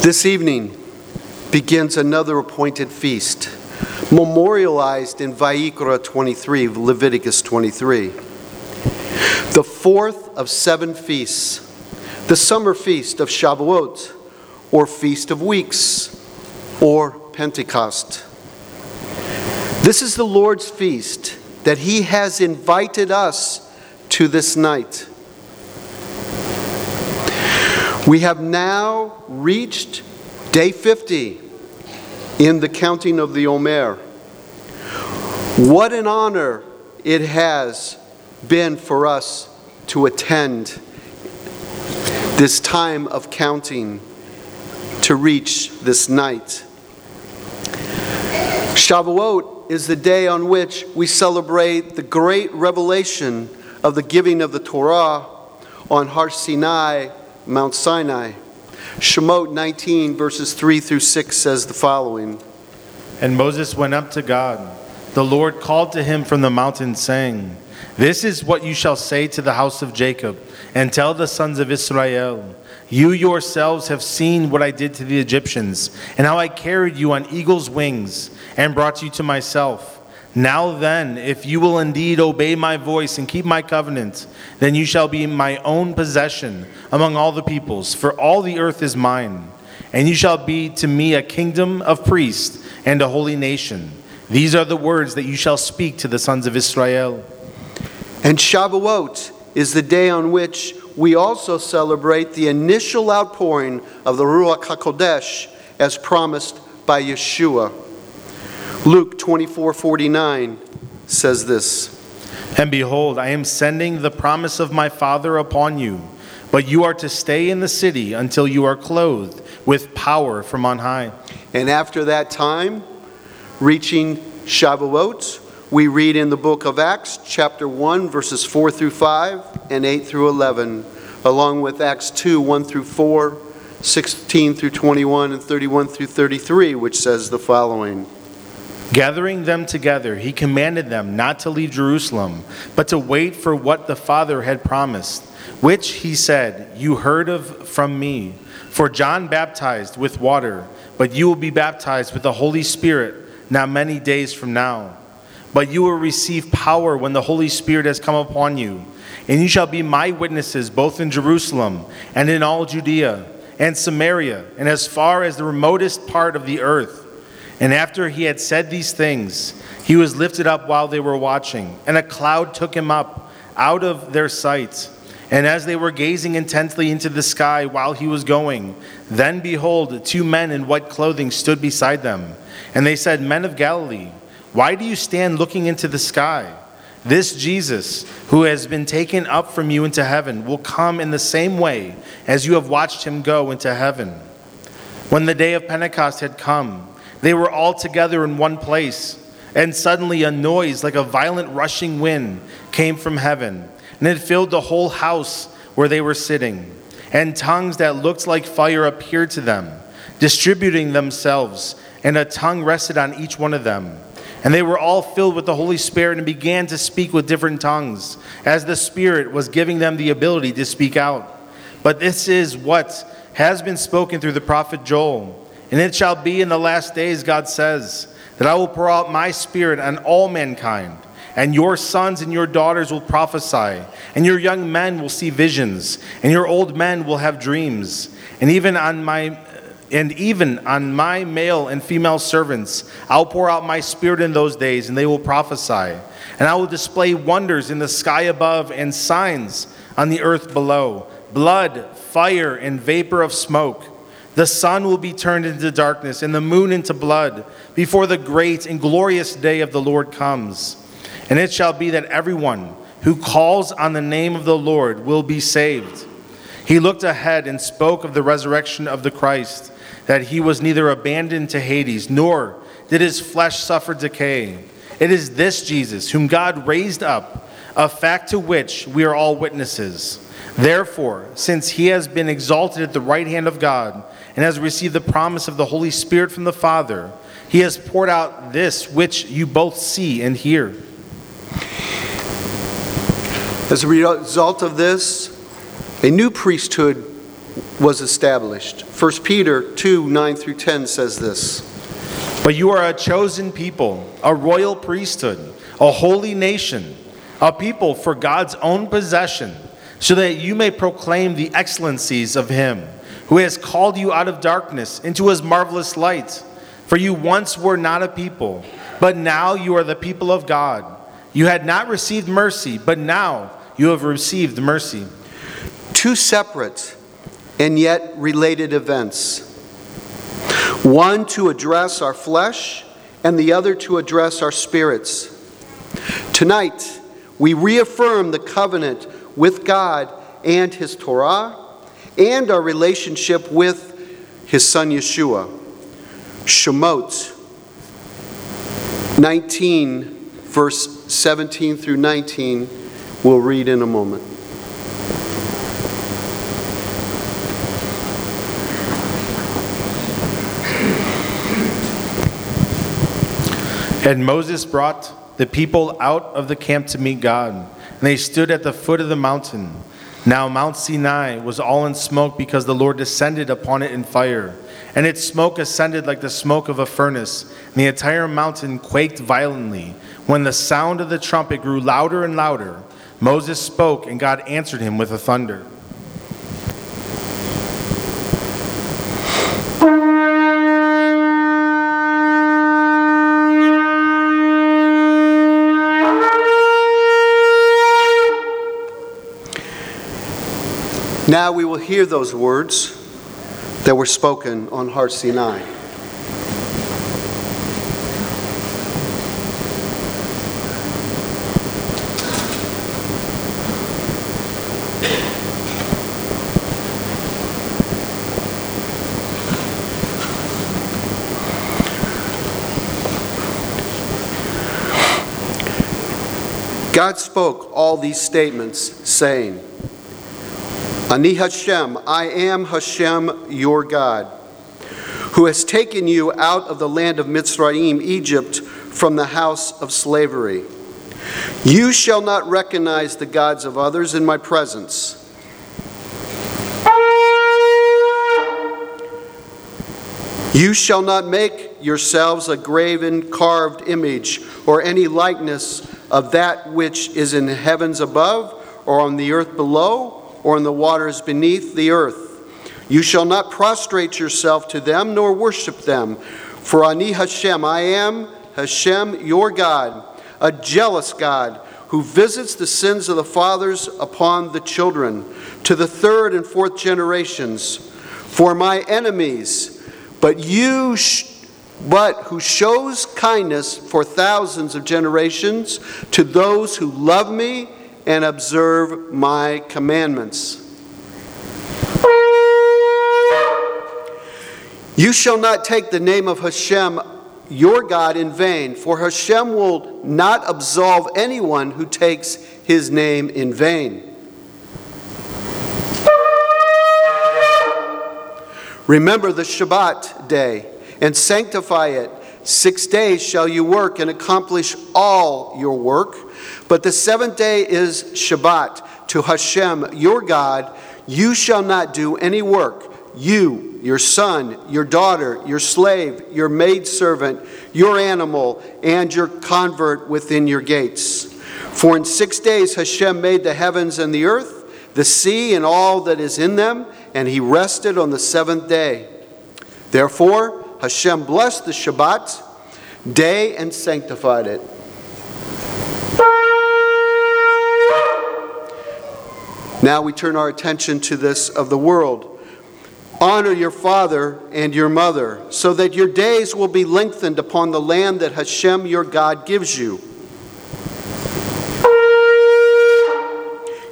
This evening begins another appointed feast, memorialized in Vayikra 23, Leviticus 23. The fourth of seven feasts, the summer feast of Shavuot, or Feast of Weeks, or Pentecost. This is the Lord's feast that He has invited us to this night. We have now reached day 50 in the counting of the Omer. What an honor it has been for us to attend this time of counting to reach this night. Shavuot is the day on which we celebrate the great revelation of the giving of the Torah on Har Sinai Mount Sinai. Shemot 19, verses 3 through 6 says the following And Moses went up to God. The Lord called to him from the mountain, saying, This is what you shall say to the house of Jacob, and tell the sons of Israel. You yourselves have seen what I did to the Egyptians, and how I carried you on eagle's wings, and brought you to myself. Now then, if you will indeed obey my voice and keep my covenant, then you shall be my own possession among all the peoples, for all the earth is mine. And you shall be to me a kingdom of priests and a holy nation. These are the words that you shall speak to the sons of Israel. And Shavuot is the day on which we also celebrate the initial outpouring of the Ruach HaKodesh as promised by Yeshua. Luke 24 49 says this And behold, I am sending the promise of my Father upon you, but you are to stay in the city until you are clothed with power from on high. And after that time, reaching Shavuot, we read in the book of Acts, chapter 1, verses 4 through 5 and 8 through 11, along with Acts 2, 1 through 4, 16 through 21, and 31 through 33, which says the following. Gathering them together, he commanded them not to leave Jerusalem, but to wait for what the Father had promised, which he said, You heard of from me. For John baptized with water, but you will be baptized with the Holy Spirit not many days from now. But you will receive power when the Holy Spirit has come upon you, and you shall be my witnesses both in Jerusalem and in all Judea and Samaria, and as far as the remotest part of the earth. And after he had said these things, he was lifted up while they were watching, and a cloud took him up out of their sight. And as they were gazing intently into the sky while he was going, then behold, two men in white clothing stood beside them. And they said, Men of Galilee, why do you stand looking into the sky? This Jesus, who has been taken up from you into heaven, will come in the same way as you have watched him go into heaven. When the day of Pentecost had come, they were all together in one place, and suddenly a noise like a violent rushing wind came from heaven, and it filled the whole house where they were sitting. And tongues that looked like fire appeared to them, distributing themselves, and a tongue rested on each one of them. And they were all filled with the Holy Spirit and began to speak with different tongues, as the Spirit was giving them the ability to speak out. But this is what has been spoken through the prophet Joel. And it shall be in the last days, God says, that I will pour out my spirit on all mankind, and your sons and your daughters will prophesy, and your young men will see visions, and your old men will have dreams, and even on my and even on my male and female servants I'll pour out my spirit in those days, and they will prophesy. And I will display wonders in the sky above and signs on the earth below. Blood, fire, and vapor of smoke. The sun will be turned into darkness and the moon into blood before the great and glorious day of the Lord comes. And it shall be that everyone who calls on the name of the Lord will be saved. He looked ahead and spoke of the resurrection of the Christ, that he was neither abandoned to Hades, nor did his flesh suffer decay. It is this Jesus whom God raised up, a fact to which we are all witnesses. Therefore, since he has been exalted at the right hand of God, and has received the promise of the Holy Spirit from the Father, he has poured out this which you both see and hear. As a result of this, a new priesthood was established. 1 Peter 2 9 through 10 says this. But you are a chosen people, a royal priesthood, a holy nation, a people for God's own possession, so that you may proclaim the excellencies of Him who has called you out of darkness into His marvelous light. For you once were not a people, but now you are the people of God. You had not received mercy, but now you have received mercy. Two separate and yet related events. One to address our flesh, and the other to address our spirits. Tonight, we reaffirm the covenant with God and His Torah and our relationship with His Son Yeshua. Shemot 19, verse 17 through 19, we'll read in a moment. And Moses brought the people out of the camp to meet God, and they stood at the foot of the mountain. Now Mount Sinai was all in smoke because the Lord descended upon it in fire, and its smoke ascended like the smoke of a furnace, and the entire mountain quaked violently. When the sound of the trumpet grew louder and louder, Moses spoke, and God answered him with a thunder. Now we will hear those words that were spoken on Har Sinai. God spoke all these statements, saying, Ani Hashem, I am Hashem your God, who has taken you out of the land of Mitzrayim, Egypt, from the house of slavery. You shall not recognize the gods of others in my presence. You shall not make yourselves a graven, carved image, or any likeness of that which is in the heavens above, or on the earth below, or in the waters beneath the earth. You shall not prostrate yourself to them, nor worship them. For Ani Hashem, I am Hashem your God, a jealous God, who visits the sins of the fathers upon the children, to the third and fourth generations, for my enemies. But you but who shows kindness for thousands of generations to those who love me and observe my commandments. You shall not take the name of Hashem your God in vain, for Hashem will not absolve anyone who takes his name in vain. Remember the Shabbat day and sanctify it. Six days shall you work and accomplish all your work. But the seventh day is Shabbat to Hashem your God. You shall not do any work. You, your son, your daughter, your slave, your maidservant, your animal, and your convert within your gates. For in six days Hashem made the heavens and the earth, the sea and all that is in them, and he rested on the seventh day. Therefore, Hashem blessed the Shabbat day and sanctified it. Now we turn our attention to this of the world. Honor your father and your mother, so that your days will be lengthened upon the land that Hashem your God gives you.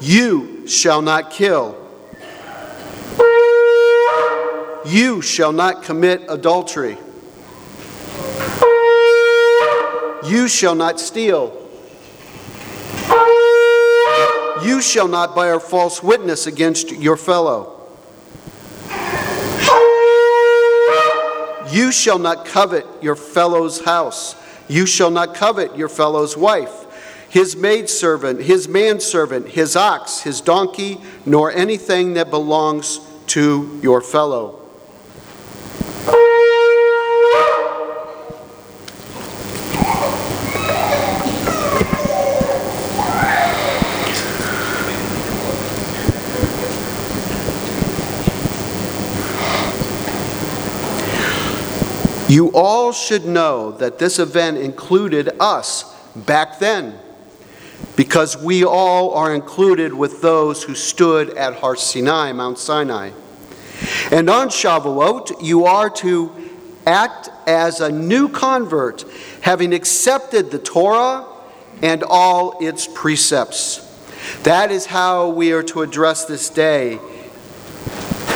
You shall not kill. You shall not commit adultery. You shall not steal. You shall not bear false witness against your fellow. You shall not covet your fellow's house. You shall not covet your fellow's wife, his maidservant, his manservant, his ox, his donkey, nor anything that belongs to your fellow. You all should know that this event included us back then, because we all are included with those who stood at Har Sinai, Mount Sinai. And on Shavuot, you are to act as a new convert, having accepted the Torah and all its precepts. That is how we are to address this day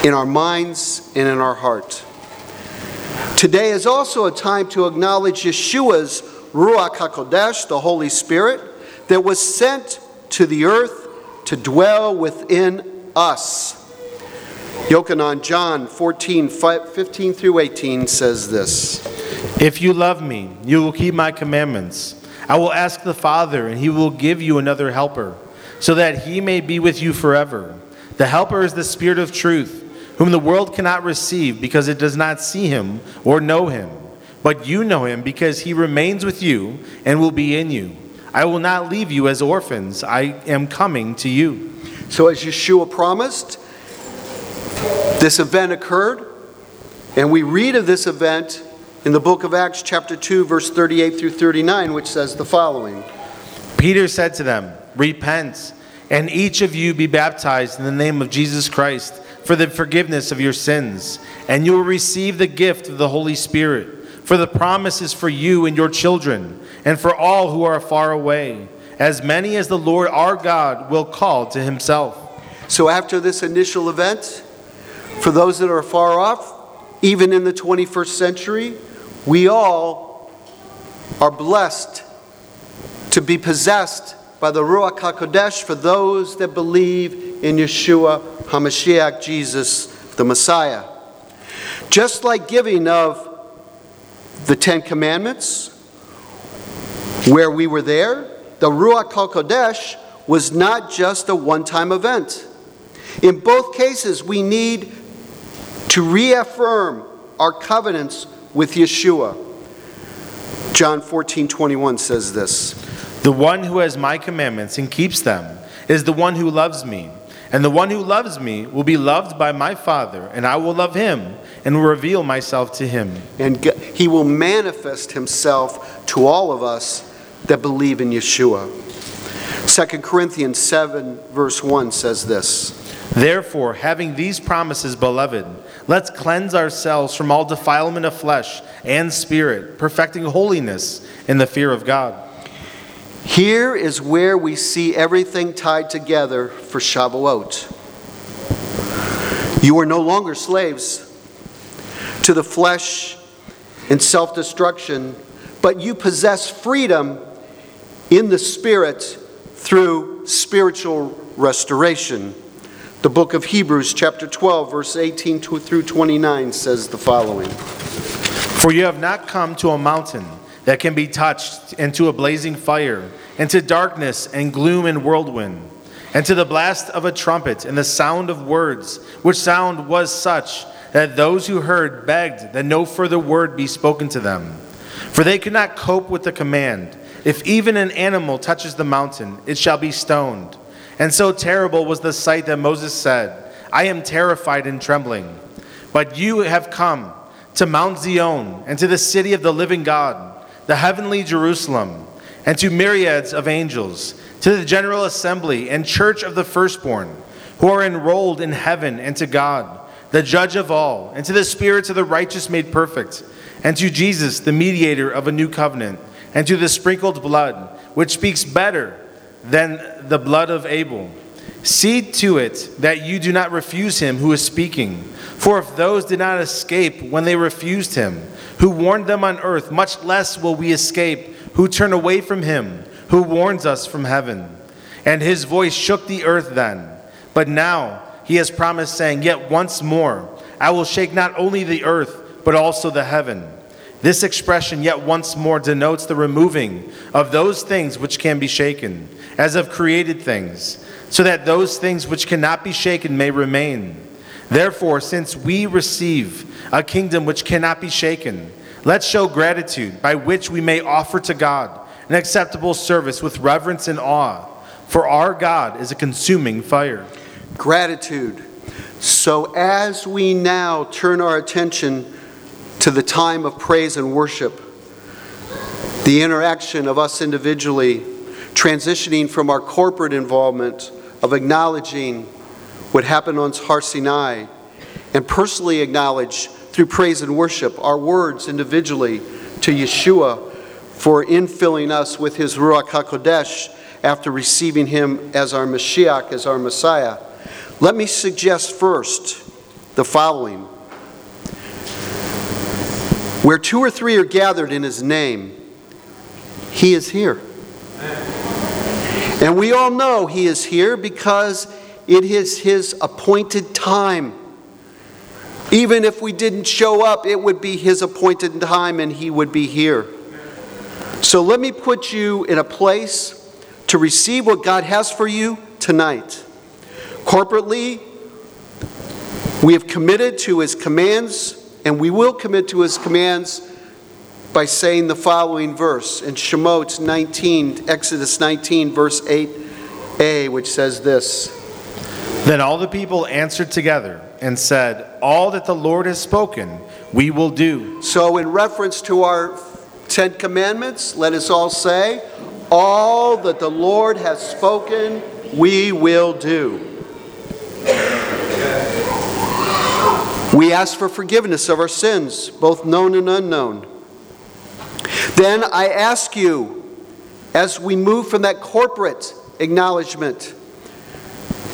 in our minds and in our heart. Today is also a time to acknowledge Yeshua's Ruach HaKodesh, the Holy Spirit, that was sent to the earth to dwell within us. Yochanan John 14, 15 through 18 says this If you love me, you will keep my commandments. I will ask the Father, and he will give you another helper, so that he may be with you forever. The helper is the Spirit of truth whom the world cannot receive because it does not see him or know him. But you know him because he remains with you and will be in you. I will not leave you as orphans. I am coming to you. So, as Yeshua promised, this event occurred, and we read of this event in the book of Acts, chapter 2, verse 38 through 39, which says the following Peter said to them, Repent, and each of you be baptized in the name of Jesus Christ for the forgiveness of your sins, and you will receive the gift of the Holy Spirit. For the promise is for you and your children, and for all who are far away, as many as the Lord our God will call to himself. So, after this initial event, for those that are far off, even in the 21st century, we all are blessed to be possessed by the Ruach HaKodesh for those that believe in Yeshua HaMashiach, Jesus, the Messiah. Just like giving of the Ten Commandments, where we were there, the Ruach HaKodesh was not just a one time event. In both cases, we need to reaffirm our covenants with Yeshua. John 14, 21 says this The one who has my commandments and keeps them is the one who loves me. And the one who loves me will be loved by my Father, and I will love him and will reveal myself to him. And he will manifest himself to all of us that believe in Yeshua. 2 Corinthians 7, verse 1 says this Therefore, having these promises, beloved, let's cleanse ourselves from all defilement of flesh and spirit, perfecting holiness in the fear of God. Here is where we see everything tied together for Shavuot. You are no longer slaves to the flesh and self destruction, but you possess freedom in the spirit through spiritual restoration. The book of Hebrews, chapter 12, verse 18 through 29, says the following For you have not come to a mountain that can be touched, into a blazing fire, into darkness and gloom and whirlwind, and to the blast of a trumpet and the sound of words, which sound was such that those who heard begged that no further word be spoken to them. For they could not cope with the command If even an animal touches the mountain, it shall be stoned. And so terrible was the sight that Moses said, I am terrified and trembling. But you have come to Mount Zion and to the city of the living God the heavenly Jerusalem, and to myriads of angels, to the general assembly and church of the firstborn, who are enrolled in heaven, and to God, the judge of all, and to the spirits of the righteous made perfect, and to Jesus, the mediator of a new covenant, and to the sprinkled blood, which speaks better than the blood of Abel. See to it that you do not refuse him who is speaking. For if those did not escape when they refused him, who warned them on earth, much less will we escape who turn away from him who warns us from heaven. And his voice shook the earth then. But now he has promised, saying, Yet once more I will shake not only the earth, but also the heaven. This expression, yet once more, denotes the removing of those things which can be shaken, as of created things, so that those things which cannot be shaken may remain. Therefore, since we receive a kingdom which cannot be shaken, let's show gratitude by which we may offer to God an acceptable service with reverence and awe. For our God is a consuming fire. Gratitude. So as we now turn our attention to the time of praise and worship, the interaction of us individually, transitioning from our corporate involvement of acknowledging what happened on Har Sinai, and personally acknowledge through praise and worship our words individually to Yeshua for infilling us with his Ruach HaKodesh after receiving him as our Mashiach, as our Messiah. Let me suggest first the following. Where two or three are gathered in his name, he is here. And we all know he is here because it is his appointed time. Even if we didn't show up, it would be his appointed time and he would be here. So let me put you in a place to receive what God has for you tonight. Corporately, we have committed to his commands, and we will commit to his commands by saying the following verse in Shemot 19, Exodus 19, verse 8a, which says this Then all the people answered together and said, All that the Lord has spoken, we will do. So, in reference to our Ten Commandments, let us all say, All that the Lord has spoken, we will do. We ask for forgiveness of our sins, both known and unknown. Then I ask you, as we move from that corporate acknowledgement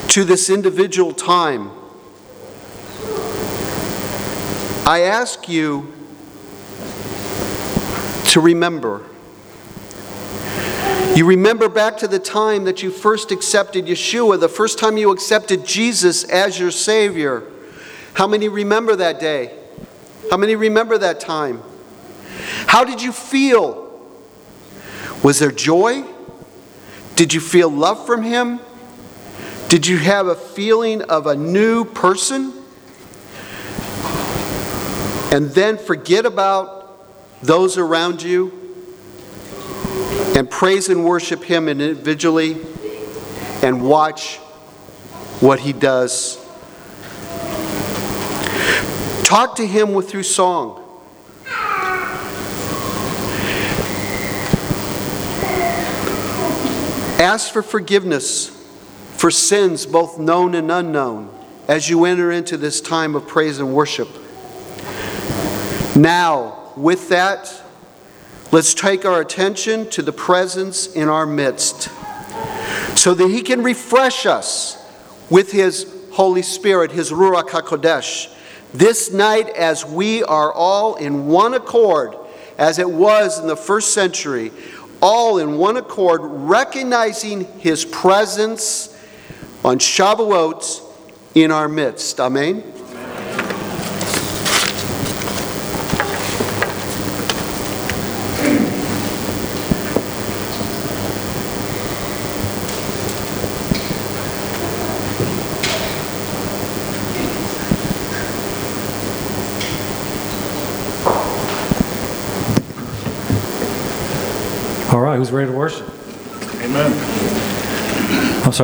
to this individual time, I ask you to remember. You remember back to the time that you first accepted Yeshua, the first time you accepted Jesus as your Savior. How many remember that day? How many remember that time? How did you feel? Was there joy? Did you feel love from Him? Did you have a feeling of a new person? And then forget about those around you and praise and worship Him individually and watch what He does Talk to him with through song. Ask for forgiveness for sins, both known and unknown, as you enter into this time of praise and worship. Now, with that, let's take our attention to the presence in our midst so that He can refresh us with His Holy Spirit, His Ruach HaKodesh this night, as we are all in one accord, as it was in the first century, all in one accord, recognizing His presence on Shavuot in our midst. Amen. Ready to worship?